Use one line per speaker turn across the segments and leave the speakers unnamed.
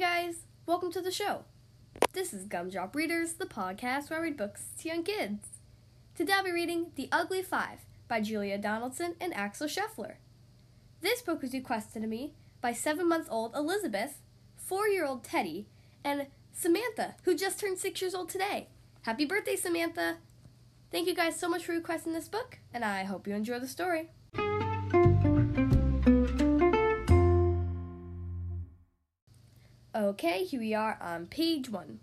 guys, welcome to the show. This is Gumdrop Readers, the podcast where I read books to young kids. Today I'll be reading The Ugly Five by Julia Donaldson and Axel Scheffler. This book was requested to me by seven month old Elizabeth, four year old Teddy, and Samantha, who just turned six years old today. Happy birthday, Samantha! Thank you guys so much for requesting this book, and I hope you enjoy the story. Okay, here we are on page one.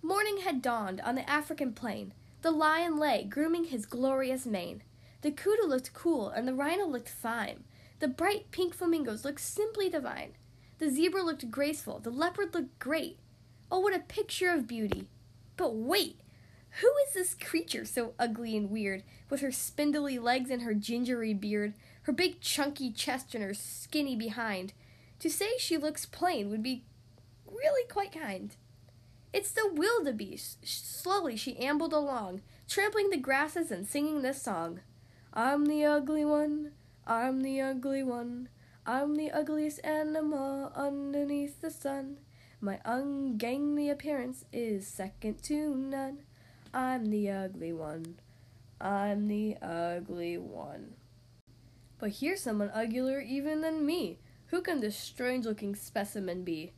Morning had dawned on the African plain. The lion lay, grooming his glorious mane. The kudu looked cool, and the rhino looked fine. The bright pink flamingos looked simply divine. The zebra looked graceful, the leopard looked great. Oh, what a picture of beauty! But wait! Who is this creature so ugly and weird, with her spindly legs and her gingery beard, her big chunky chest and her skinny behind? To say she looks plain would be really quite kind. It's the wildebeest. Slowly she ambled along, trampling the grasses and singing this song. I'm the ugly one, I'm the ugly one, I'm the ugliest animal underneath the sun. My ungainly appearance is second to none. I'm the ugly one, I'm the ugly one. But here's someone uglier even than me. Who can this strange looking specimen be?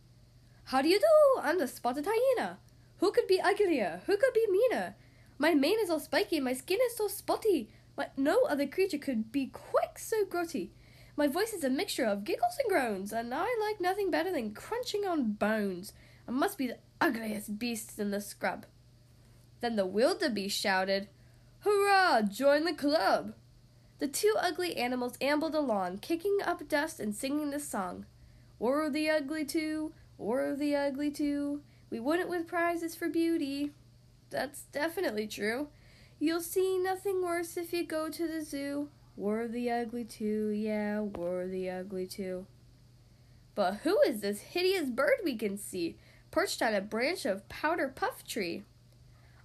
How do you do? I'm the spotted hyena. Who could be uglier? Who could be meaner? My mane is all spiky, my skin is so spotty. But no other creature could be quite so grotty. My voice is a mixture of giggles and groans, and I like nothing better than crunching on bones. I must be the ugliest beast in the scrub. Then the wildebeest shouted, Hurrah! Join the club! The two ugly animals ambled along, kicking up dust and singing this song. We're the ugly two, or the ugly two. We wouldn't win prizes for beauty. That's definitely true. You'll see nothing worse if you go to the zoo. We're the ugly two, yeah, we're the ugly two. But who is this hideous bird we can see, perched on a branch of powder puff tree?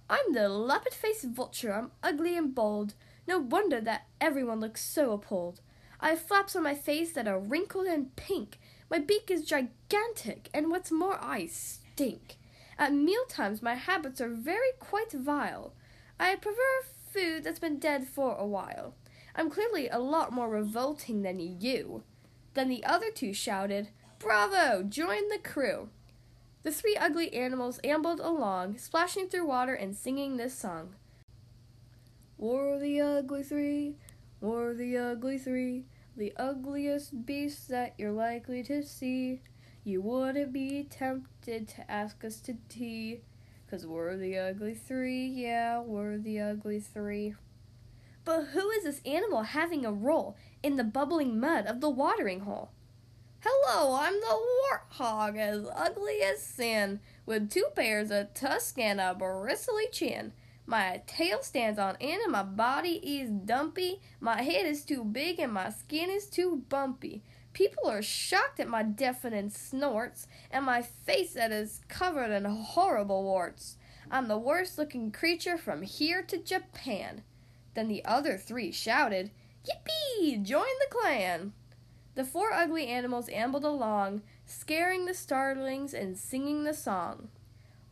I'm the leopard faced vulture, I'm ugly and bold. No wonder that everyone looks so appalled. I have flaps on my face that are wrinkled and pink, my beak is gigantic, and what's more, I stink. At meal times, my habits are very quite vile. I prefer food that's been dead for a while. I'm clearly a lot more revolting than you. Then the other two shouted, Bravo! Join the crew! The three ugly animals ambled along, splashing through water and singing this song. We're the ugly three, we're the ugly three the ugliest beasts that you're likely to see. You wouldn't be tempted to ask us to tea, 'cause we're the ugly three, yeah, we're the ugly three. But who is this animal having a roll in the bubbling mud of the watering hole? Hello, I'm the warthog, as ugly as sin, with two pairs of tusks and a bristly chin. My tail stands on end and my body is dumpy. My head is too big and my skin is too bumpy. People are shocked at my deafening snorts and my face that is covered in horrible warts. I'm the worst looking creature from here to Japan. Then the other three shouted, Yippee! Join the clan! The four ugly animals ambled along, scaring the starlings and singing the song.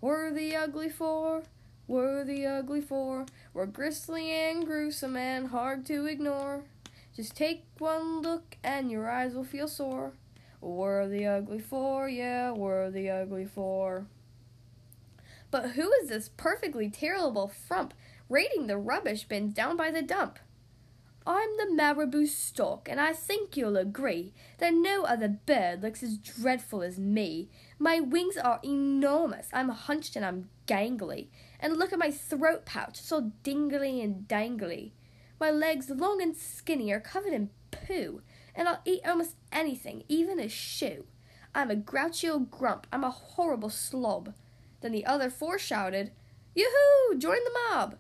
We're the ugly four, were the ugly four, were grisly and gruesome and hard to ignore. Just take one look and your eyes will feel sore. Were the ugly four, yeah, were the ugly four. But who is this perfectly terrible frump raiding the rubbish bins down by the dump? I'm the marabou stork, and I think you'll agree that no other bird looks as dreadful as me. My wings are enormous, I'm hunched and I'm gangly, and look at my throat pouch, so dingly and dangly. My legs, long and skinny, are covered in poo, and I'll eat almost anything, even a shoe. I'm a grouchy old grump, I'm a horrible slob. Then the other four shouted, Yoo-hoo! Join the mob!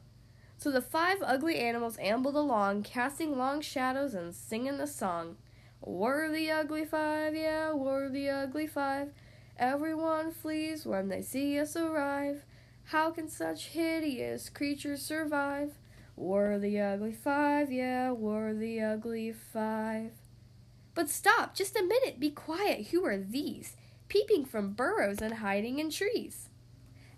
So the five ugly animals ambled along, casting long shadows and singing the song. We're the ugly five, yeah, we're the ugly five. Everyone flees when they see us arrive. How can such hideous creatures survive? We're the ugly five, yeah, we're the ugly five. But stop, just a minute, be quiet. Who are these? peeping from burrows and hiding in trees.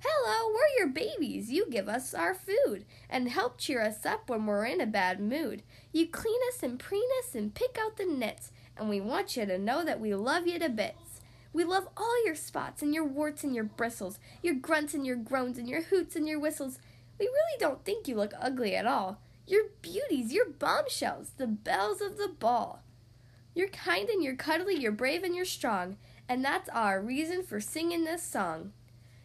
Hello, we're your babies. You give us our food and help cheer us up when we're in a bad mood. You clean us and preen us and pick out the nits, and we want you to know that we love you to bits. We love all your spots and your warts and your bristles, your grunts and your groans and your hoots and your whistles. We really don't think you look ugly at all. You're beauties, you're bombshells, the belles of the ball. You're kind and you're cuddly, you're brave and you're strong, and that's our reason for singing this song.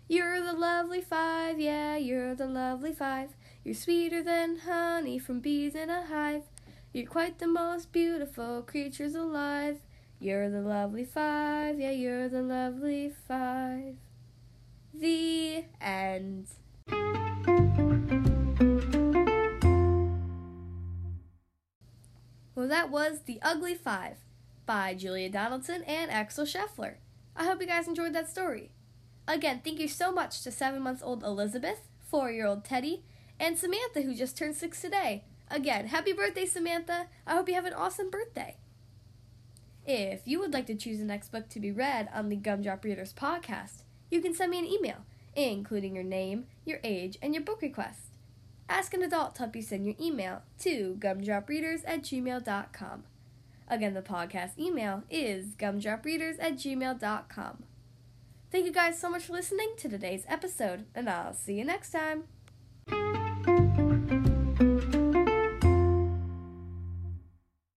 You're the lovely five, yeah, you're the lovely five. You're sweeter than honey from bees in a hive. You're quite the most beautiful creatures alive. You're the lovely five, yeah, you're the lovely five. The end. Well, that was The Ugly Five by Julia Donaldson and Axel Scheffler. I hope you guys enjoyed that story. Again, thank you so much to seven month old Elizabeth, four year old Teddy, and Samantha, who just turned six today. Again, happy birthday, Samantha! I hope you have an awesome birthday. If you would like to choose the next book to be read on the Gumdrop Readers podcast, you can send me an email, including your name, your age, and your book request. Ask an adult to help you send your email to gumdropreaders at gmail.com. Again, the podcast email is gumdropreaders at gmail.com. Thank you guys so much for listening to today's episode, and I'll see you next time.